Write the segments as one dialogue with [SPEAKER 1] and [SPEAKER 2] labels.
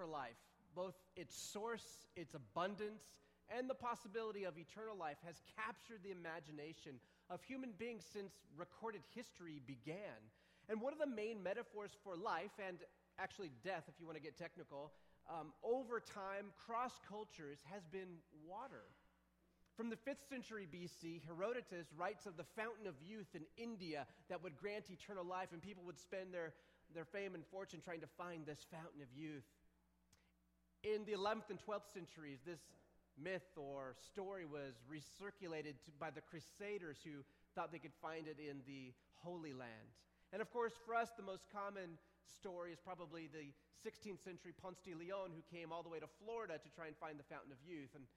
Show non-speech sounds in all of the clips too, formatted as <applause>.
[SPEAKER 1] for life, both its source, its abundance, and the possibility of eternal life has captured the imagination of human beings since recorded history began. And one of the main metaphors for life, and actually death, if you want to get technical, um, over time, cross cultures, has been water. From the 5th century BC, Herodotus writes of the fountain of youth in India that would grant eternal life, and people would spend their, their fame and fortune trying to find this fountain of youth. In the 11th and 12th centuries, this myth or story was recirculated by the Crusaders who thought they could find it in the Holy Land. And of course, for us, the most common story is probably the 16th century Ponce de Leon who came all the way to Florida to try and find the Fountain of Youth. And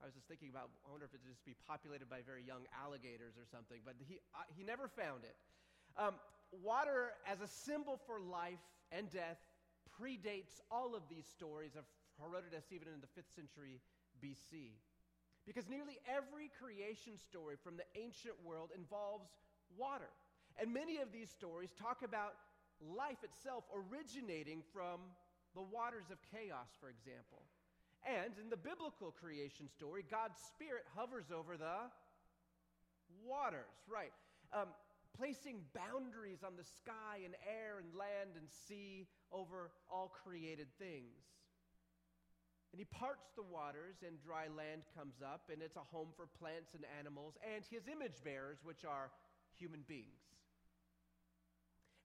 [SPEAKER 1] I was just thinking about, I wonder if it would just be populated by very young alligators or something, but he, uh, he never found it. Um, water as a symbol for life and death predates all of these stories of Herodotus, even in the 5th century BC. Because nearly every creation story from the ancient world involves water. And many of these stories talk about life itself originating from the waters of chaos, for example. And in the biblical creation story, God's Spirit hovers over the waters, right? Um, placing boundaries on the sky and air and land and sea over all created things. And he parts the waters, and dry land comes up, and it's a home for plants and animals and his image bearers, which are human beings.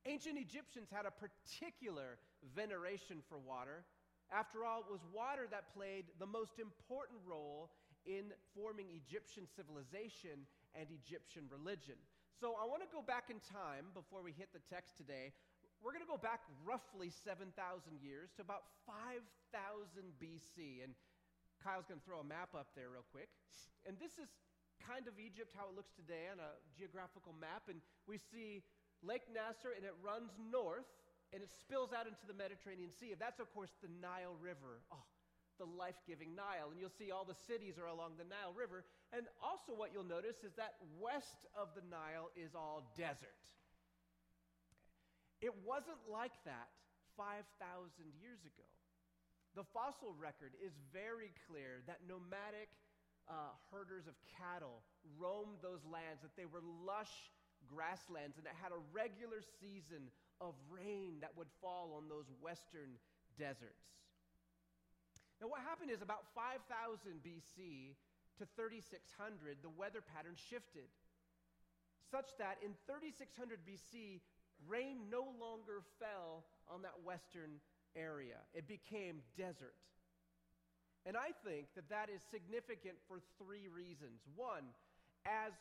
[SPEAKER 1] Ancient Egyptians had a particular veneration for water. After all, it was water that played the most important role in forming Egyptian civilization and Egyptian religion. So I want to go back in time before we hit the text today we're going to go back roughly 7,000 years to about 5,000 BC. And Kyle's going to throw a map up there real quick. And this is kind of Egypt, how it looks today on a geographical map. And we see Lake Nasser, and it runs north, and it spills out into the Mediterranean Sea. That's, of course, the Nile River. Oh, the life giving Nile. And you'll see all the cities are along the Nile River. And also, what you'll notice is that west of the Nile is all desert. It wasn't like that 5,000 years ago. The fossil record is very clear that nomadic uh, herders of cattle roamed those lands, that they were lush grasslands, and it had a regular season of rain that would fall on those western deserts. Now, what happened is about 5000 BC to 3600, the weather pattern shifted, such that in 3600 BC, rain no longer fell on that western area, it became desert. And I think that that is significant for three reasons. One, as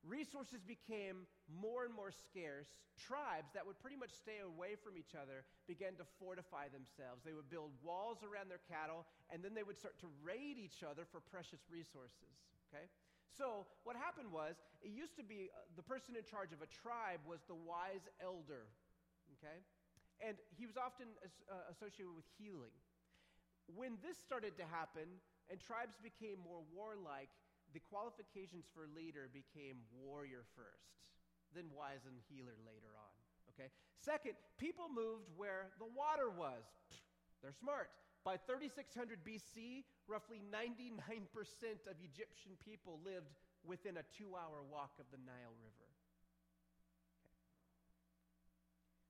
[SPEAKER 1] resources became more and more scarce, tribes that would pretty much stay away from each other began to fortify themselves. They would build walls around their cattle, and then they would start to raid each other for precious resources. Okay? So, what happened was, it used to be uh, the person in charge of a tribe was the wise elder, okay? And he was often uh, associated with healing. When this started to happen and tribes became more warlike, the qualifications for leader became warrior first, then wise and healer later on. Okay? Second, people moved where the water was. They're smart. By 3600 BC, roughly 99% of Egyptian people lived within a two hour walk of the Nile River. Okay.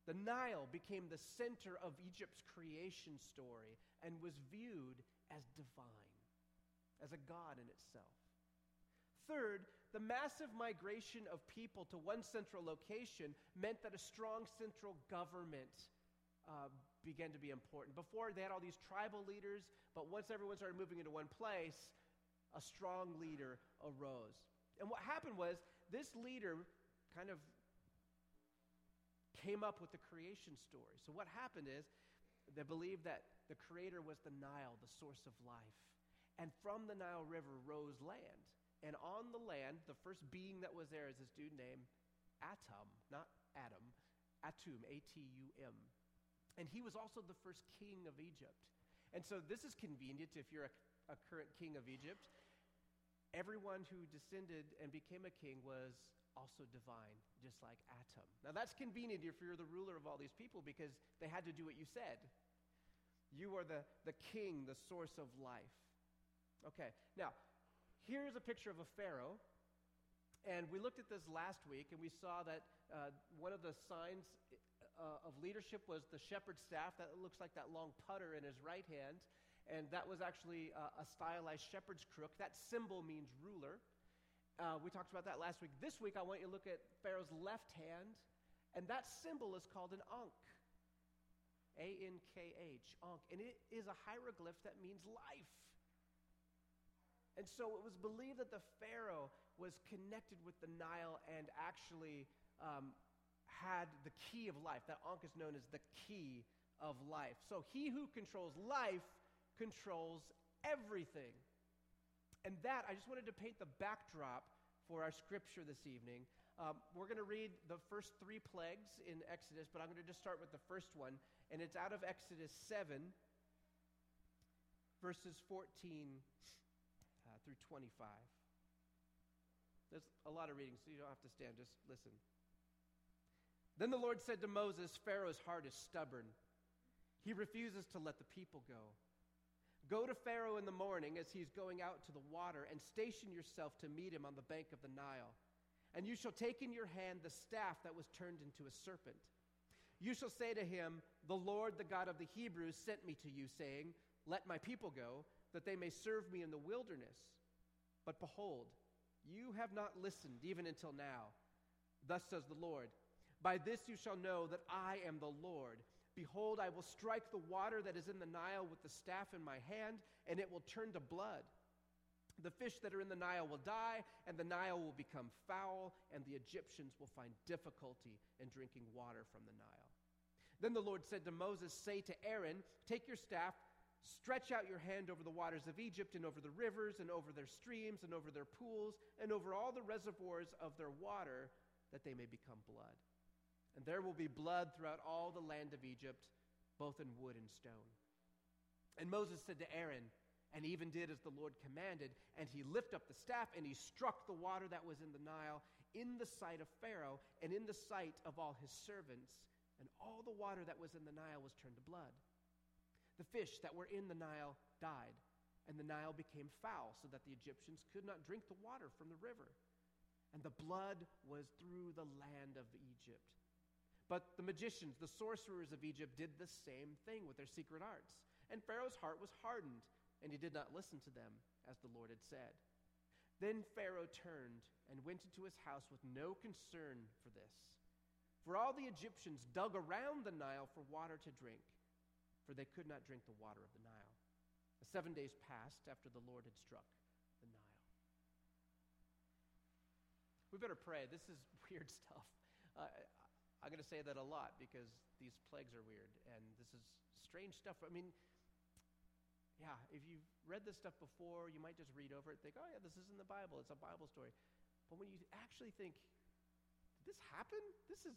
[SPEAKER 1] The Nile became the center of Egypt's creation story and was viewed as divine, as a god in itself. Third, the massive migration of people to one central location meant that a strong central government uh, began to be important. Before, they had all these tribal leaders, but once everyone started moving into one place, a strong leader arose. And what happened was this leader kind of came up with the creation story. So, what happened is they believed that the creator was the Nile, the source of life. And from the Nile River rose land. And on the land, the first being that was there is this dude named Atum, not Adam, Atum, A T U M. And he was also the first king of Egypt. And so this is convenient if you're a, a current king of Egypt. Everyone who descended and became a king was also divine, just like Atum. Now that's convenient if you're the ruler of all these people because they had to do what you said. You are the, the king, the source of life. Okay, now, here's a picture of a Pharaoh. And we looked at this last week, and we saw that uh, one of the signs uh, of leadership was the shepherd's staff. That looks like that long putter in his right hand. And that was actually uh, a stylized shepherd's crook. That symbol means ruler. Uh, we talked about that last week. This week, I want you to look at Pharaoh's left hand, and that symbol is called an ankh. A N K H, ankh. And it is a hieroglyph that means life. And so it was believed that the Pharaoh was connected with the Nile and actually um, had the key of life. That ankh is known as the key of life. So he who controls life controls everything. And that, I just wanted to paint the backdrop for our scripture this evening. Um, we're going to read the first three plagues in Exodus, but I'm going to just start with the first one, and it's out of Exodus 7, verses 14 uh, through 25. There's a lot of reading, so you don't have to stand, just listen. Then the Lord said to Moses, Pharaoh's heart is stubborn. He refuses to let the people go. Go to Pharaoh in the morning as he's going out to the water, and station yourself to meet him on the bank of the Nile. And you shall take in your hand the staff that was turned into a serpent. You shall say to him, The Lord, the God of the Hebrews, sent me to you, saying, Let my people go, that they may serve me in the wilderness. But behold, you have not listened even until now. Thus says the Lord By this you shall know that I am the Lord. Behold, I will strike the water that is in the Nile with the staff in my hand, and it will turn to blood. The fish that are in the Nile will die, and the Nile will become foul, and the Egyptians will find difficulty in drinking water from the Nile. Then the Lord said to Moses, Say to Aaron, Take your staff, stretch out your hand over the waters of Egypt, and over the rivers, and over their streams, and over their pools, and over all the reservoirs of their water, that they may become blood. And there will be blood throughout all the land of Egypt, both in wood and stone. And Moses said to Aaron, and even did as the Lord commanded. And he lifted up the staff and he struck the water that was in the Nile in the sight of Pharaoh and in the sight of all his servants. And all the water that was in the Nile was turned to blood. The fish that were in the Nile died, and the Nile became foul, so that the Egyptians could not drink the water from the river. And the blood was through the land of Egypt. But the magicians, the sorcerers of Egypt, did the same thing with their secret arts. And Pharaoh's heart was hardened and he did not listen to them, as the Lord had said. Then Pharaoh turned and went into his house with no concern for this. For all the Egyptians dug around the Nile for water to drink, for they could not drink the water of the Nile. Seven days passed after the Lord had struck the Nile. We better pray. This is <laughs> weird stuff. Uh, I'm going to say that a lot because these plagues are weird, and this is strange stuff. I mean, yeah, if you've read this stuff before, you might just read over it, think, oh, yeah, this is in the Bible. It's a Bible story. But when you actually think, did this happen? This is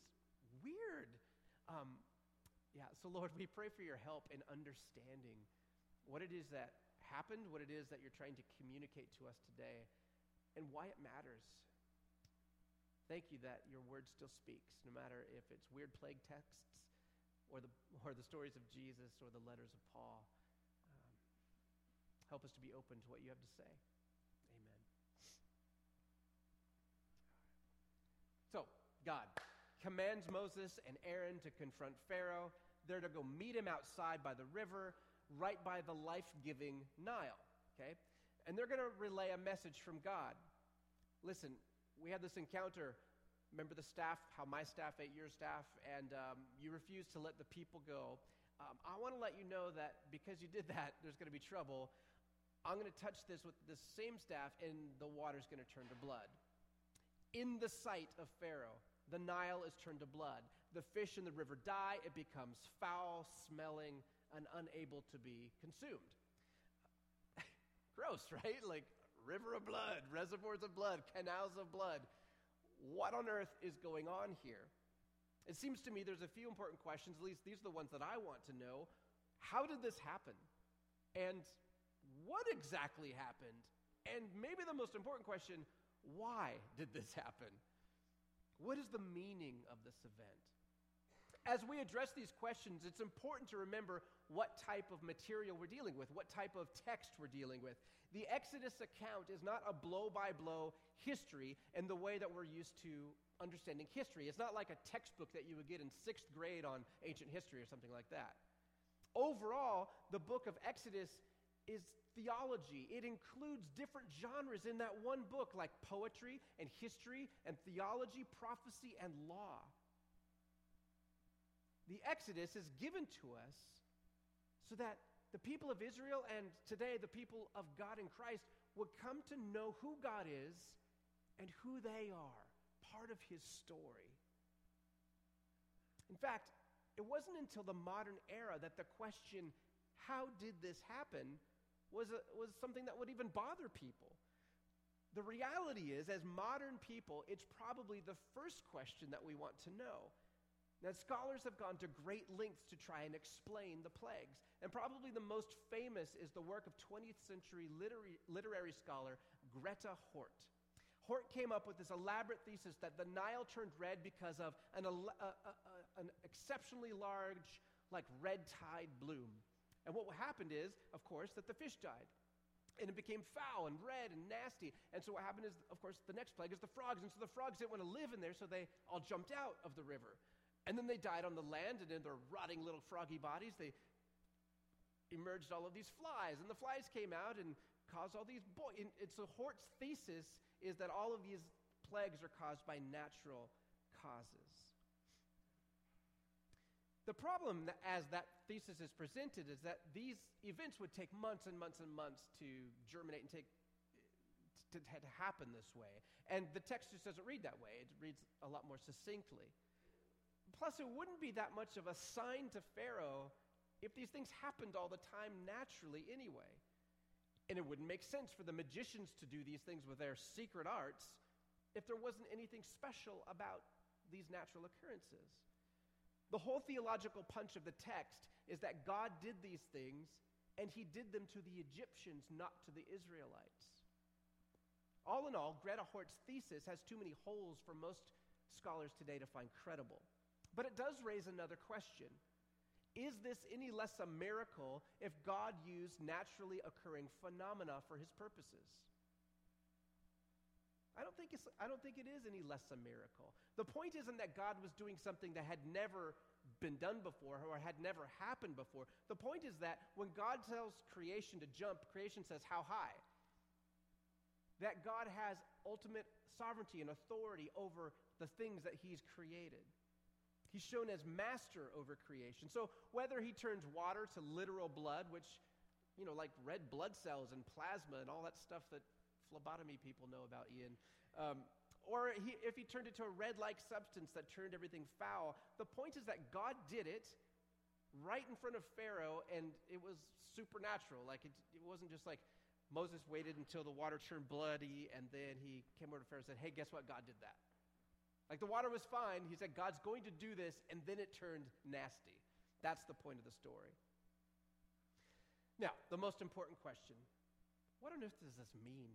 [SPEAKER 1] weird. Um, yeah, so Lord, we pray for your help in understanding what it is that happened, what it is that you're trying to communicate to us today, and why it matters. Thank you that your word still speaks, no matter if it's weird plague texts or the, <laughs> or the stories of Jesus or the letters of Paul. Um, help us to be open to what you have to say. Amen. So, God commands Moses and Aaron to confront Pharaoh. They're to go meet him outside by the river, right by the life giving Nile. Okay? And they're going to relay a message from God. Listen, we had this encounter. Remember the staff, how my staff ate your staff, and um, you refused to let the people go. Um, I want to let you know that because you did that, there's going to be trouble. I'm going to touch this with the same staff, and the water's going to turn to blood. In the sight of Pharaoh, the Nile is turned to blood. The fish in the river die, it becomes foul, smelling, and unable to be consumed. <laughs> Gross, right? Like river of blood, reservoirs of blood, canals of blood. What on earth is going on here? It seems to me there's a few important questions, at least these are the ones that I want to know. How did this happen? And what exactly happened? And maybe the most important question why did this happen? What is the meaning of this event? As we address these questions, it's important to remember what type of material we're dealing with, what type of text we're dealing with. The Exodus account is not a blow by blow history in the way that we're used to understanding history. It's not like a textbook that you would get in sixth grade on ancient history or something like that. Overall, the book of Exodus is theology. It includes different genres in that one book, like poetry and history and theology, prophecy, and law. The Exodus is given to us so that the people of Israel and today the people of God in Christ would come to know who God is and who they are, part of his story. In fact, it wasn't until the modern era that the question, how did this happen, was, a, was something that would even bother people. The reality is, as modern people, it's probably the first question that we want to know. Now, scholars have gone to great lengths to try and explain the plagues. And probably the most famous is the work of 20th century literary, literary scholar Greta Hort. Hort came up with this elaborate thesis that the Nile turned red because of an, an exceptionally large, like red tide bloom. And what happened is, of course, that the fish died. And it became foul and red and nasty. And so what happened is, of course, the next plague is the frogs. And so the frogs didn't want to live in there, so they all jumped out of the river. And then they died on the land, and in their rotting little froggy bodies, they emerged all of these flies. And the flies came out and caused all these boils. And, so Hort's thesis is that all of these plagues are caused by natural causes. The problem, as that thesis is presented, is that these events would take months and months and months to germinate and take to, to happen this way. And the text just doesn't read that way. It reads a lot more succinctly. Plus, it wouldn't be that much of a sign to Pharaoh if these things happened all the time naturally anyway. And it wouldn't make sense for the magicians to do these things with their secret arts if there wasn't anything special about these natural occurrences. The whole theological punch of the text is that God did these things and he did them to the Egyptians, not to the Israelites. All in all, Greta Hort's thesis has too many holes for most scholars today to find credible. But it does raise another question Is this any less a miracle if God used naturally occurring phenomena for his purposes? I don't, think it's, I don't think it is any less a miracle. The point isn't that God was doing something that had never been done before or had never happened before. The point is that when God tells creation to jump, creation says, How high? That God has ultimate sovereignty and authority over the things that He's created. He's shown as master over creation. So whether he turns water to literal blood, which, you know, like red blood cells and plasma and all that stuff that phlebotomy people know about, Ian, um, or he, if he turned it to a red like substance that turned everything foul, the point is that God did it right in front of Pharaoh and it was supernatural. Like it, it wasn't just like Moses waited until the water turned bloody and then he came over to Pharaoh and said, Hey, guess what? God did that. Like the water was fine. He said, God's going to do this, and then it turned nasty. That's the point of the story. Now, the most important question what on earth does this mean?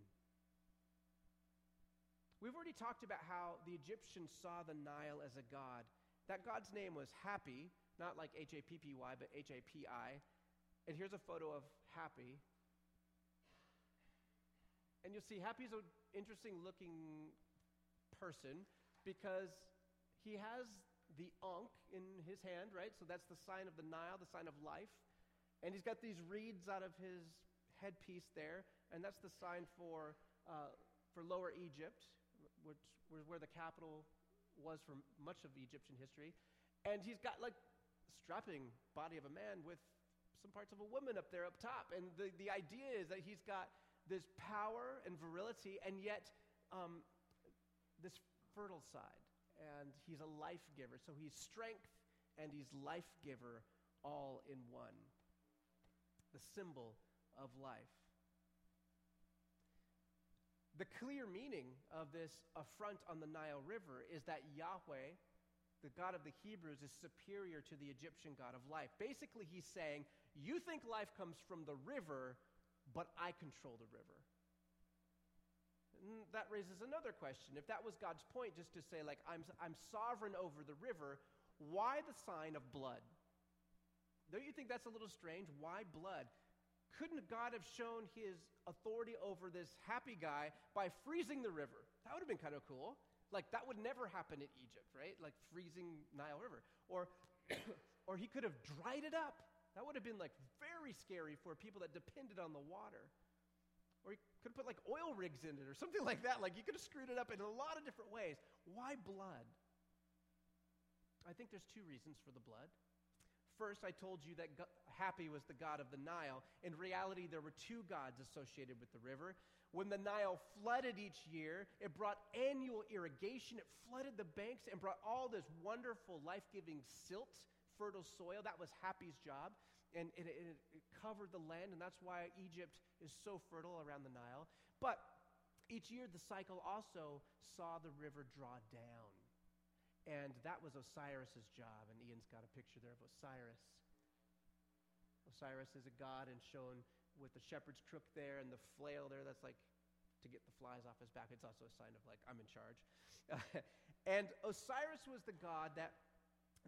[SPEAKER 1] We've already talked about how the Egyptians saw the Nile as a god. That god's name was Happy, not like H A P P Y, but H A P I. And here's a photo of Happy. And you'll see Happy's an interesting looking person because he has the Ankh in his hand, right? So that's the sign of the Nile, the sign of life. And he's got these reeds out of his headpiece there, and that's the sign for, uh, for Lower Egypt, which was where the capital was for much of Egyptian history. And he's got like strapping body of a man with some parts of a woman up there up top. And the, the idea is that he's got this power and virility, and yet um, this fertile side, and he's a life giver. So he's strength and he's life giver all in one. The symbol of life. The clear meaning of this affront on the Nile River is that Yahweh, the God of the Hebrews, is superior to the Egyptian God of life. Basically, he's saying, You think life comes from the river, but I control the river. That raises another question. If that was God's point, just to say, like, I'm, I'm sovereign over the river, why the sign of blood? Don't you think that's a little strange? Why blood? Couldn't God have shown his authority over this happy guy by freezing the river? That would have been kind of cool. Like, that would never happen in Egypt, right? Like freezing Nile River. Or, <coughs> or he could have dried it up. That would have been like very scary for people that depended on the water. Or he could have put like oil rigs in it or something like that. Like you could have screwed it up in a lot of different ways. Why blood? I think there's two reasons for the blood. First, I told you that Happy was the god of the Nile. In reality, there were two gods associated with the river. When the Nile flooded each year, it brought annual irrigation. It flooded the banks and brought all this wonderful, life giving silt, fertile soil. That was Happy's job. And it, it, covered the land, and that's why Egypt is so fertile around the Nile. But each year, the cycle also saw the river draw down. And that was Osiris's job. And Ian's got a picture there of Osiris. Osiris is a god and shown with the shepherd's crook there and the flail there. That's like to get the flies off his back. It's also a sign of like, I'm in charge. <laughs> and Osiris was the god that,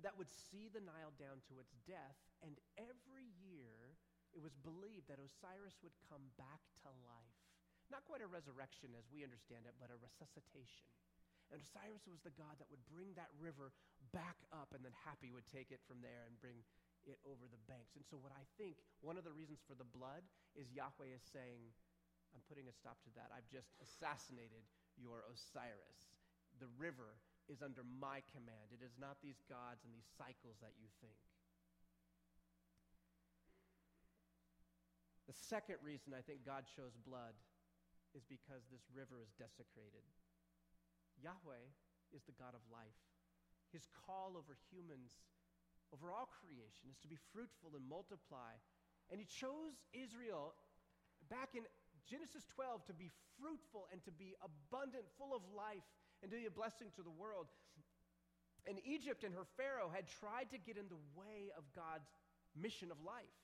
[SPEAKER 1] that would see the Nile down to its death. And every year, it was believed that Osiris would come back to life. Not quite a resurrection as we understand it, but a resuscitation. And Osiris was the god that would bring that river back up, and then Happy would take it from there and bring it over the banks. And so, what I think one of the reasons for the blood is Yahweh is saying, I'm putting a stop to that. I've just assassinated your Osiris. The river is under my command. It is not these gods and these cycles that you think. The second reason I think God shows blood is because this river is desecrated. Yahweh is the God of life. His call over humans, over all creation, is to be fruitful and multiply. And He chose Israel back in Genesis 12 to be fruitful and to be abundant, full of life, and to be a blessing to the world. And Egypt and her Pharaoh had tried to get in the way of God's mission of life.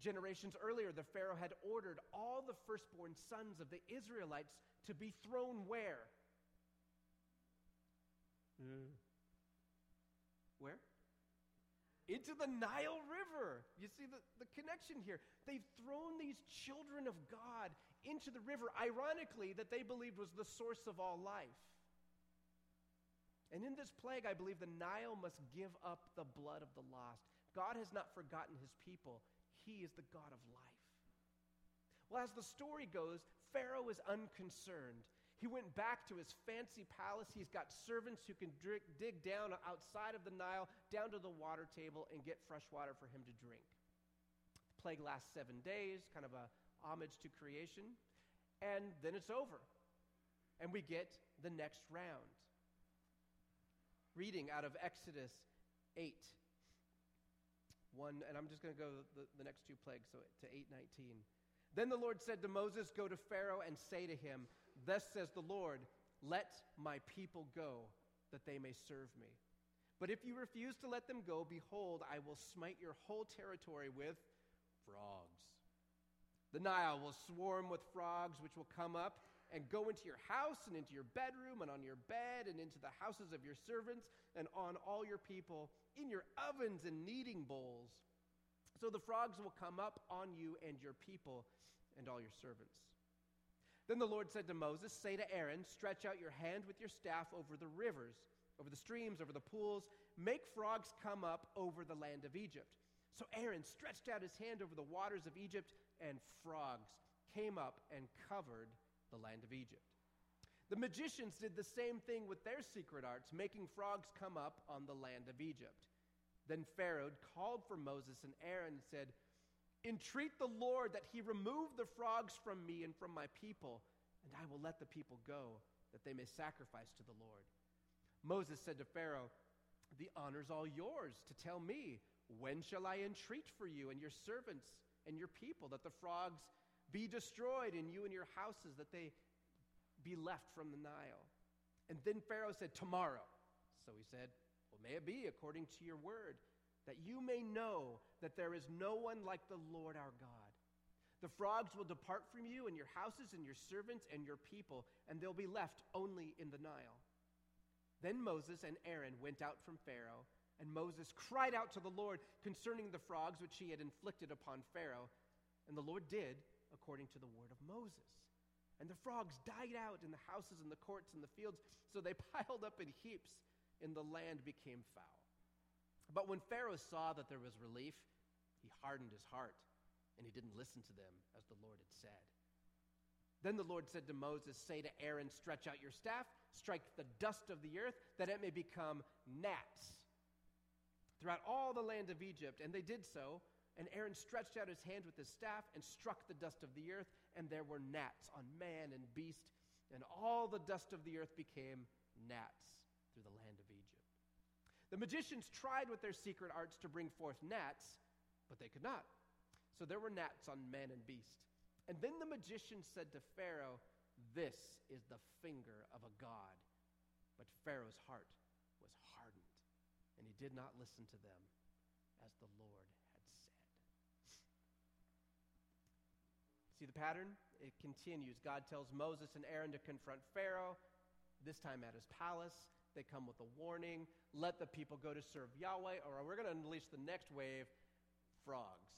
[SPEAKER 1] Generations earlier, the Pharaoh had ordered all the firstborn sons of the Israelites to be thrown where? Mm. Where? Into the Nile River. You see the, the connection here. They've thrown these children of God into the river, ironically, that they believed was the source of all life. And in this plague, I believe the Nile must give up the blood of the lost. God has not forgotten his people. He is the God of life. Well, as the story goes, Pharaoh is unconcerned. He went back to his fancy palace. He's got servants who can dig, dig down outside of the Nile, down to the water table, and get fresh water for him to drink. The plague lasts seven days, kind of a homage to creation, and then it's over. And we get the next round. Reading out of Exodus 8, one, and I'm just going to go the, the next two plagues, so to 819. Then the Lord said to Moses, Go to Pharaoh and say to him, Thus says the Lord, Let my people go, that they may serve me. But if you refuse to let them go, behold, I will smite your whole territory with frogs. The Nile will swarm with frogs, which will come up and go into your house and into your bedroom and on your bed and into the houses of your servants and on all your people, in your ovens and kneading bowls. So the frogs will come up on you and your people and all your servants. Then the Lord said to Moses, Say to Aaron, Stretch out your hand with your staff over the rivers, over the streams, over the pools. Make frogs come up over the land of Egypt. So Aaron stretched out his hand over the waters of Egypt, and frogs came up and covered the land of Egypt. The magicians did the same thing with their secret arts, making frogs come up on the land of Egypt. Then Pharaoh called for Moses and Aaron and said, Entreat the Lord that he remove the frogs from me and from my people, and I will let the people go, that they may sacrifice to the Lord. Moses said to Pharaoh, The honor's all yours to tell me, when shall I entreat for you and your servants and your people, that the frogs be destroyed in you and your houses, that they be left from the Nile. And then Pharaoh said, Tomorrow. So he said, Well, may it be according to your word, that you may know that there is no one like the Lord our God. The frogs will depart from you and your houses and your servants and your people, and they'll be left only in the Nile. Then Moses and Aaron went out from Pharaoh, And Moses cried out to the Lord concerning the frogs which he had inflicted upon Pharaoh. And the Lord did according to the word of Moses. And the frogs died out in the houses and the courts and the fields, so they <laughs> piled up in heaps, and the land became foul. But when Pharaoh saw that there was relief, he hardened his heart, and he didn't listen to them as the Lord had said. Then the Lord said to Moses, Say to Aaron, Stretch out your staff, strike the dust of the earth, that it may become gnats throughout all the land of Egypt. And they did so. And Aaron stretched out his hand with his staff and struck the dust of the earth, and there were gnats on man and beast, and all the dust of the earth became gnats through the land of Egypt. The magicians tried with their secret arts to bring forth gnats, but they could not. So there were gnats on man and beast. And then the magician said to Pharaoh, This is the finger of a god. But Pharaoh's heart was hardened, and he did not listen to them as the Lord had said. See the pattern? It continues. God tells Moses and Aaron to confront Pharaoh, this time at his palace. They come with a warning let the people go to serve Yahweh, or we're going to unleash the next wave frogs.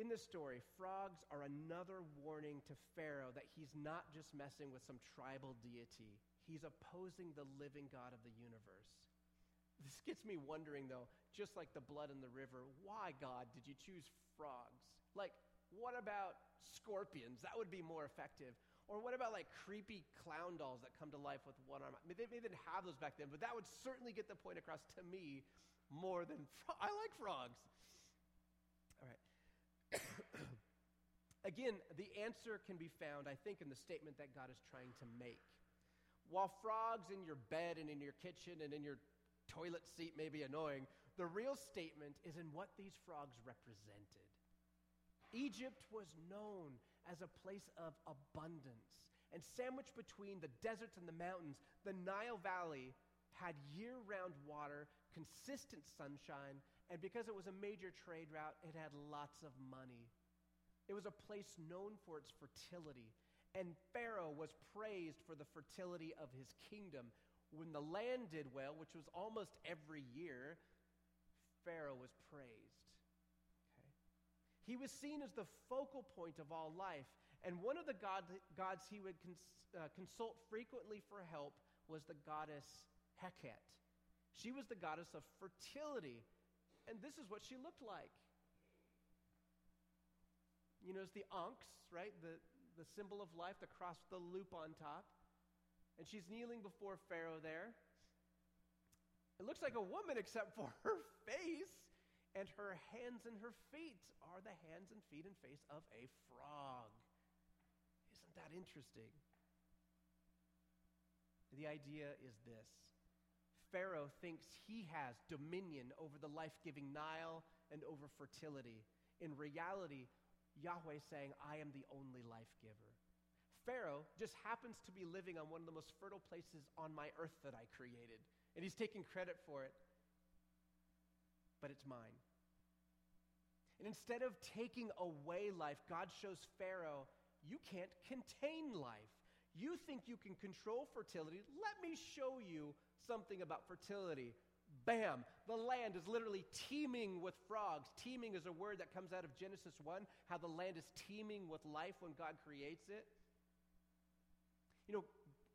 [SPEAKER 1] In this story, frogs are another warning to Pharaoh that he's not just messing with some tribal deity He's opposing the living God of the universe. This gets me wondering, though, just like the blood in the river, why, God, did you choose frogs? Like, what about scorpions? That would be more effective. Or what about like creepy clown dolls that come to life with one arm? They, they didn't have those back then, but that would certainly get the point across to me more than <laughs> fro- I like frogs. All right. <coughs> Again, the answer can be found, I think, in the statement that God is trying to make. While frogs in your bed and in your kitchen and in your toilet seat may be annoying, the real statement is in what these frogs represented. Egypt was known as a place of abundance. And sandwiched between the deserts and the mountains, the Nile Valley had year round water, consistent sunshine, and because it was a major trade route, it had lots of money. It was a place known for its fertility and Pharaoh was praised for the fertility of his kingdom. When the land did well, which was almost every year, Pharaoh was praised. Okay? He was seen as the focal point of all life. And one of the god, gods he would cons, uh, consult frequently for help was the goddess Heket. She was the goddess of fertility. And this is what she looked like. You it's the Ankhs, right? The, the symbol of life, the cross with the loop on top. And she's kneeling before Pharaoh there. It looks like a woman except for her face, and her hands and her feet are the hands and feet and face of a frog. Isn't that interesting? The idea is this Pharaoh thinks he has dominion over the life giving Nile and over fertility. In reality, Yahweh is saying, I am the only life giver. Pharaoh just happens to be living on one of the most fertile places on my earth that I created, and he's taking credit for it, but it's mine. And instead of taking away life, God shows Pharaoh, you can't contain life. You think you can control fertility. Let me show you something about fertility bam, the land is literally teeming with frogs. Teeming is a word that comes out of Genesis 1, how the land is teeming with life when God creates it. You know,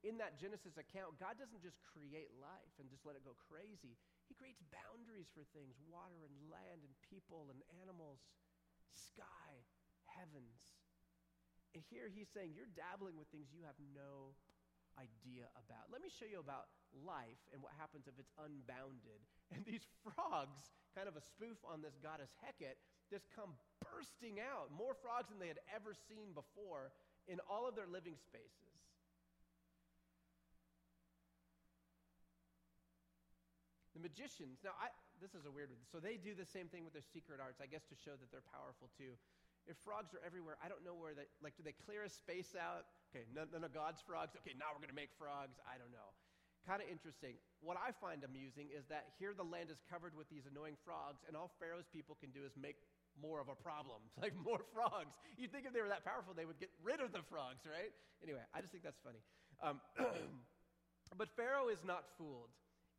[SPEAKER 1] in that Genesis account, God doesn't just create life and just let it go crazy. He creates boundaries for things water and land and people and animals, sky, heavens. And here he's saying, You're dabbling with things you have no idea about. Let me show you about life and what happens if it's unbounded. <laughs> And these frogs, kind of a spoof on this goddess Heket, just come bursting out, more frogs than they had ever seen before in all of their living spaces. Magicians, now I, this is a weird one. So they do the same thing with their secret arts, I guess to show that they're powerful too. If frogs are everywhere, I don't know where they, like, do they clear a space out? Okay, none, none of God's frogs. Okay, now we're going to make frogs. I don't know kind of interesting. What I find amusing is that here the land is covered with these annoying frogs, and all Pharaoh's people can do is make more of a problem, <laughs> like more frogs. You'd think if they were that powerful, they would get rid of the frogs, right? Anyway, I just think that's funny. Um, <clears throat> But Pharaoh is not fooled.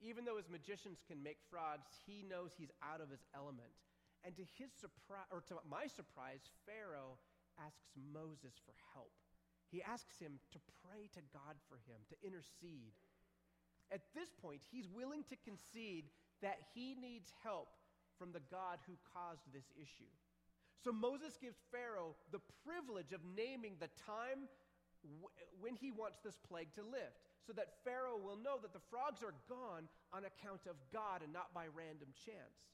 [SPEAKER 1] Even though his magicians can make frogs, he knows he's out of his element. And to his surprise, or to my surprise, Pharaoh asks Moses for help. He asks him to pray to God for him, to intercede. At this point, he's willing to concede that he needs help from the God who caused this issue. So Moses gives Pharaoh the privilege of naming the time when he wants this plague to lift, so that Pharaoh will know that the frogs are gone on account of God and not by random chance.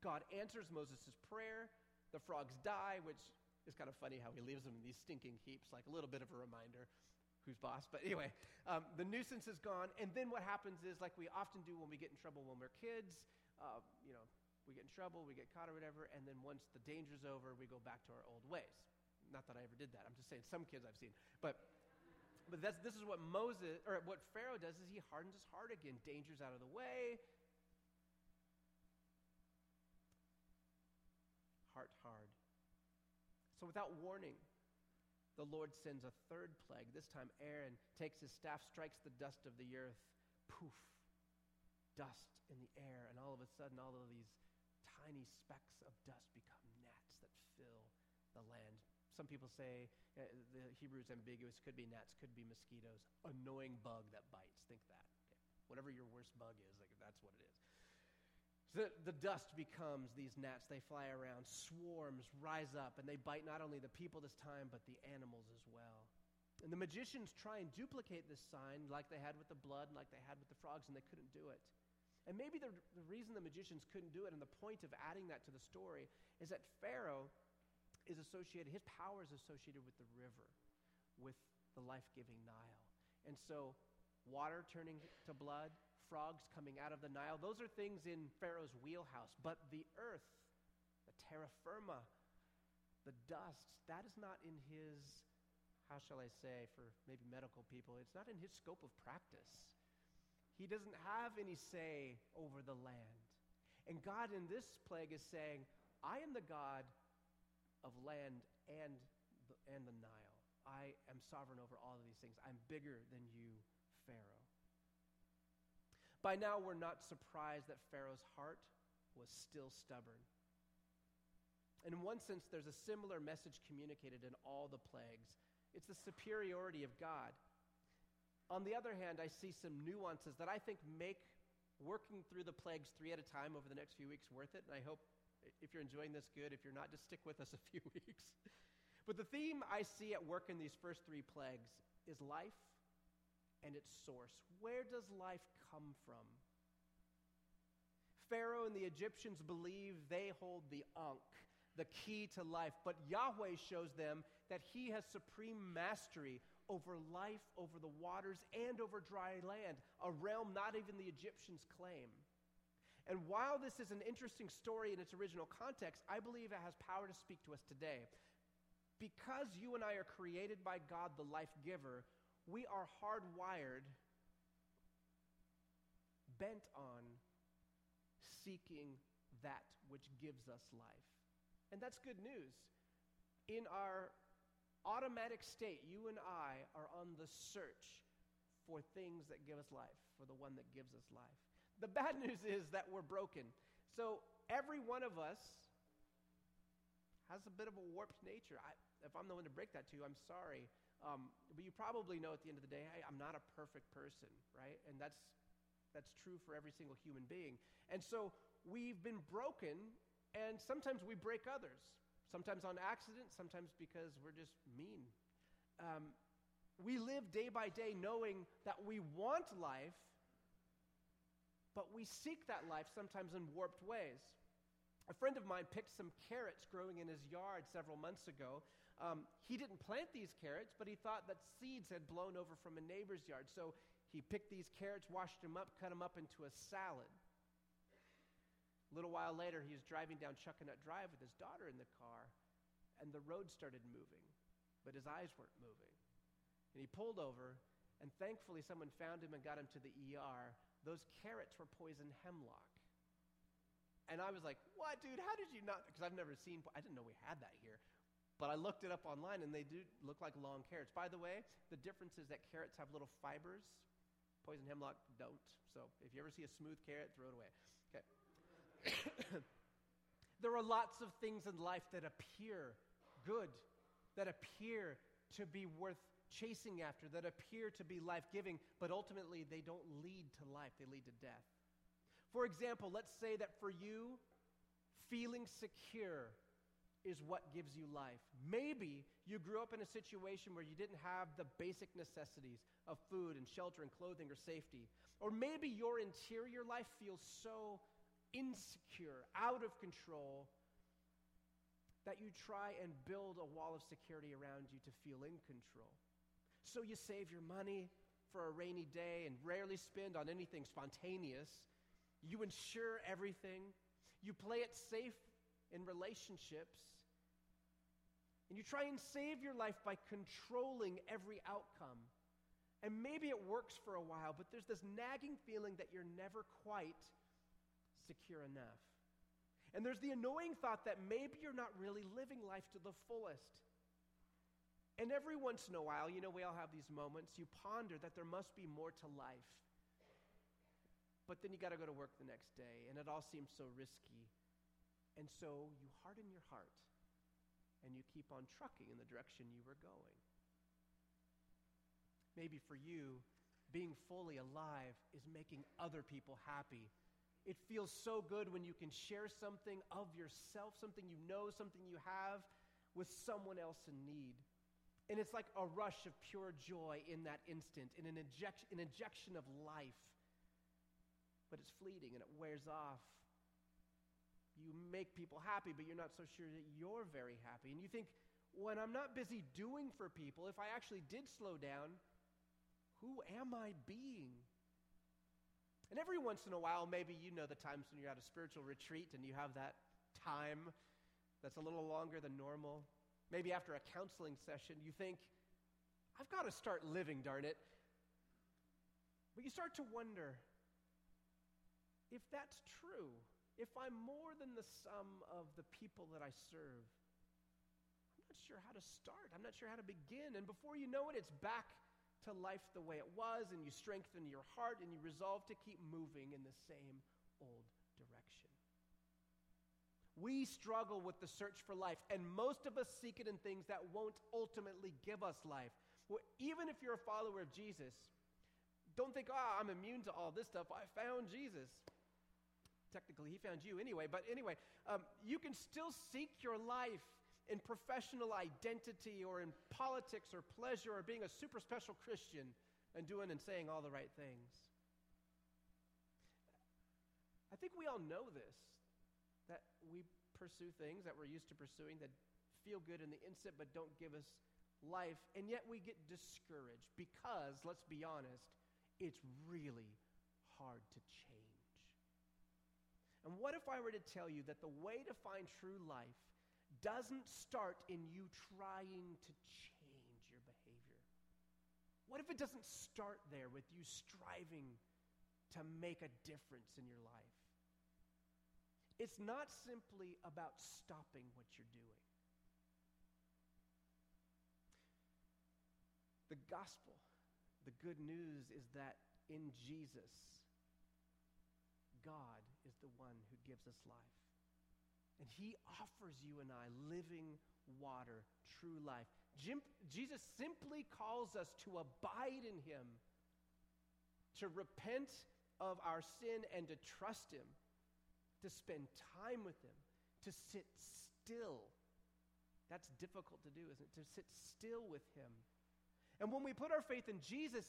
[SPEAKER 1] God answers Moses' prayer. The frogs die, which is kind of funny how he leaves them in these stinking heaps, like a little bit of a reminder who's boss. But anyway, um, the nuisance is gone. And then what happens is, like we often do when we get in trouble when we're kids, uh, you know, we get in trouble, we get caught or whatever, and then once the danger's over, we go back to our old ways. Not that I ever did that. I'm just saying some kids I've seen. But but that's, this is what Moses or what Pharaoh does is he hardens his heart again. Danger's out of the way. Heart hard. So without warning, the Lord sends a third plague. This time Aaron takes his staff, strikes the dust of the earth. Poof. Dust in the air, and all of a sudden all of these tiny specks of dust become gnats that fill the land. Some people say uh, the Hebrew is ambiguous. Could be gnats, could be mosquitoes. Annoying bug that bites. Think that. Okay. Whatever your worst bug is, like that's what it is. So the dust becomes these gnats. They fly around. Swarms rise up, and they bite not only the people this time, but the animals as well. And the magicians try and duplicate this sign like they had with the blood, like they had with the frogs, and they couldn't do it. And maybe the, the reason the magicians couldn't do it, and the point of adding that to the story, is that Pharaoh is associated, his power is associated with the river, with the life giving Nile. And so, water turning to blood, frogs coming out of the Nile, those are things in Pharaoh's wheelhouse. But the earth, the terra firma, the dust, that is not in his, how shall I say, for maybe medical people, it's not in his scope of practice. He doesn't have any say over the land. And God in this plague is saying, I am the God of land and the, and the Nile. I am sovereign over all of these things. I'm bigger than you, Pharaoh. By now, we're not surprised that Pharaoh's heart was still stubborn. And In one sense, there's a similar message communicated in all the plagues it's the superiority of God. On the other hand, I see some nuances that I think make working through the plagues three at a time over the next few weeks worth it. And I hope if you're enjoying this, good. If you're not, just stick with us a <laughs> few weeks. But the theme I see at work in these first three plagues is life and its source. Where does life come from? Pharaoh and the Egyptians believe they hold the ankh, the key to life, but Yahweh shows them that he has supreme mastery over life, over the waters, and over dry land, a realm not even the Egyptians claim. And while this is an interesting story in its original context, I believe it has power to speak to us today. Because you and I are created by God, the life giver, we are hardwired, bent on seeking that which gives us life. And that's good news. In our automatic state, you and I are on the search for things that give us life, for the one that gives us life. The bad <laughs> news is that we're broken. So every one of us has a bit of a warped nature. I, if I'm the one to break that to you, I'm sorry. Um, but you probably know at the end of the day, hey, I'm not a perfect person, right? And that's, that's true for every single human being. And so we've been broken, and sometimes we break others. Sometimes on accident, sometimes because we're just mean. Um, we live day by day knowing that we want life, but we seek that life sometimes in warped ways. A friend of mine picked some carrots growing in his yard several months ago. Um, he didn't plant these carrots, but he thought that seeds had blown over from a neighbor's yard. So he picked these carrots, washed them up, cut them up into a salad. A little while later, he was driving down Chuckanut Drive with his daughter in the car, and the road started moving, but his eyes weren't moving. And he pulled over, and thankfully, someone found him and got him to the ER those carrots were poison hemlock. And I was like, what, dude? How did you not? Because I've never seen, I didn't know we had that here. But I looked it up online and they do look like long carrots. By the way, the difference is that carrots have little fibers Poison hemlock, don't. So if you ever see a smooth carrot, throw it away. Okay. <coughs> there are lots of things in life that appear good, that appear to be worth chasing after, that appear to be life giving, but ultimately they don't lead to life, they lead to death. For example, let's say that for you, feeling secure is what gives you life. Maybe you grew up in a situation where you didn't have the basic necessities of food and shelter and clothing or safety. Or maybe your interior life feels so insecure, out of control, that you try and build a wall of security around you to feel in control. So you save your money for a rainy day and rarely spend on anything spontaneous. You insure everything. You play it safe in relationships. And you try and save your life by controlling every outcome. And maybe it works for a while, but there's this nagging feeling that you're never quite secure enough. And there's the annoying thought that maybe you're not really living life to the fullest. And every once in a while, you know, we all have these moments, you ponder that there must be more to life. But then you got to go to work the next day, and it all seems so risky. And so you harden your heart and you keep on trucking in the direction you were going. Maybe for you, being fully alive is making other people happy. It feels so good when you can share something of yourself, something you know, something you have, with someone else in need. And it's like a rush of pure joy in that instant, in an, inject, an injection of life. But it's fleeting and it wears off you make people happy, but you're not so sure that you're very happy. And you think, when I'm not busy doing for people, if I actually did slow down, who am I being? And every once in a while, maybe you know the times when you're at a spiritual retreat and you have that time that's a little longer than normal. Maybe after a counseling session, you think, I've got to start living, darn it. But you start to wonder if that's true if I'm more than the sum of the people that I serve, I'm not sure how to start. I'm not sure how to begin. And before you know it, it's back to life the way it was, and you strengthen your heart and you resolve to keep moving in the same old. We struggle with the search for life, and most of us seek it in things that won't ultimately give us life. Well, even if you're a follower of Jesus, don't think, oh, I'm immune to all this stuff. I found Jesus technically, he found you anyway. But anyway, um, you can still seek your life in professional identity or in politics or pleasure or being a super special Christian and doing and saying all the right things. I think we all know this we pursue things that we're used to pursuing that feel good in the instant but don't give us life, and yet we get discouraged because, let's be honest, it's really hard to change. And what if I were to tell you that the way to find true life doesn't start in you trying to change your behavior? What if it doesn't start there with you striving to make a difference in your life? It's not simply about stopping what you're doing. The gospel, the good news is that in Jesus, God is the one who gives us life. And he offers you and I living water, true life. Jim, Jesus simply calls us to abide in him, to repent of our sin and to trust him, to spend time with him, to sit still. That's difficult to do, isn't it? To sit still with him. And when we put our faith in Jesus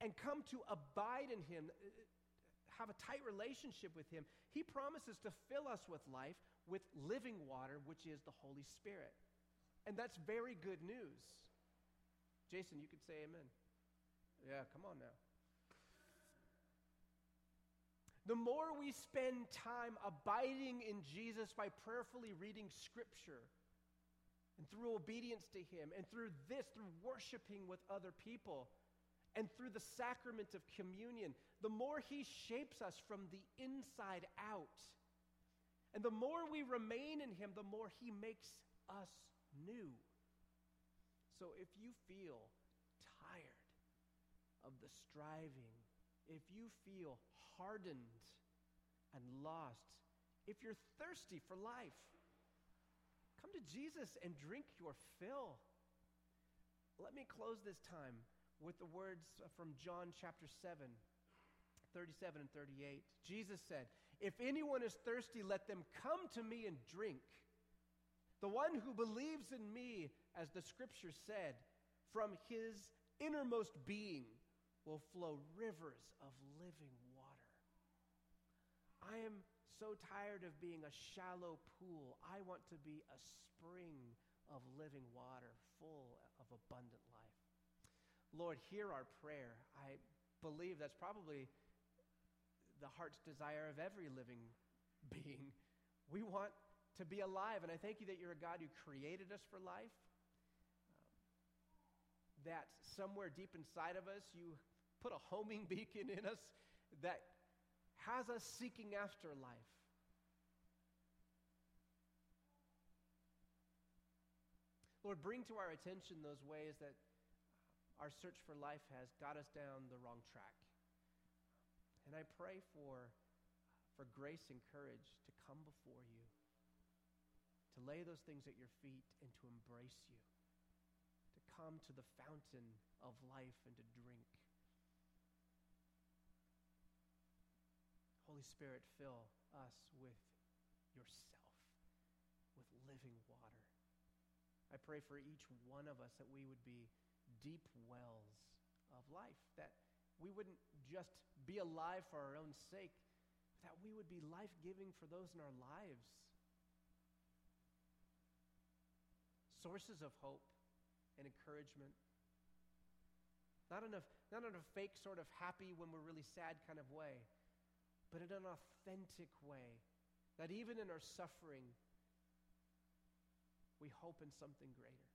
[SPEAKER 1] and come to abide in him, uh, uh, have a tight relationship with Him, He promises to fill us with life, with living water, which is the Holy Spirit. And that's very good news. Jason, you could say amen. Yeah, come on now. The more we spend time abiding in Jesus by prayerfully reading Scripture, and through obedience to Him, and through this, through worshiping with other people, and through the sacrament of communion, the more He shapes us from the inside out. And the more we remain in Him, the more He makes us new. So if you feel tired of the striving if you feel hardened and lost, if you're thirsty for life, come to Jesus and drink your fill. Let me close this time with the words from John chapter 7, 37 and 38. Jesus said, If anyone is thirsty, let them come to me and drink. The one who believes in me, as the scripture said, from his innermost being will flow rivers of living water. I am so tired of being a shallow pool. I want to be a spring of living water full of abundant life. Lord, hear our prayer. I believe that's probably the heart's desire of every living being. We want to be alive, and I thank you that you're a God who created us for life that somewhere deep inside of us, you put a homing beacon in us that has us seeking after life. Lord, bring to our attention those ways that our search for life has got us down the wrong track. And I pray for, for grace and courage to come before you, to lay those things at your feet, and to embrace you to come to the fountain of life and to drink. Holy Spirit, fill us with yourself, with living water. I pray for each one of us that we would be deep wells of life, that we wouldn't just be alive for our own sake, but that we would be life giving for those in our lives. Sources of hope and encouragement. Not a, not in a fake sort of happy when we're really sad kind of way, but in an authentic way. That even in our suffering, we hope in something greater.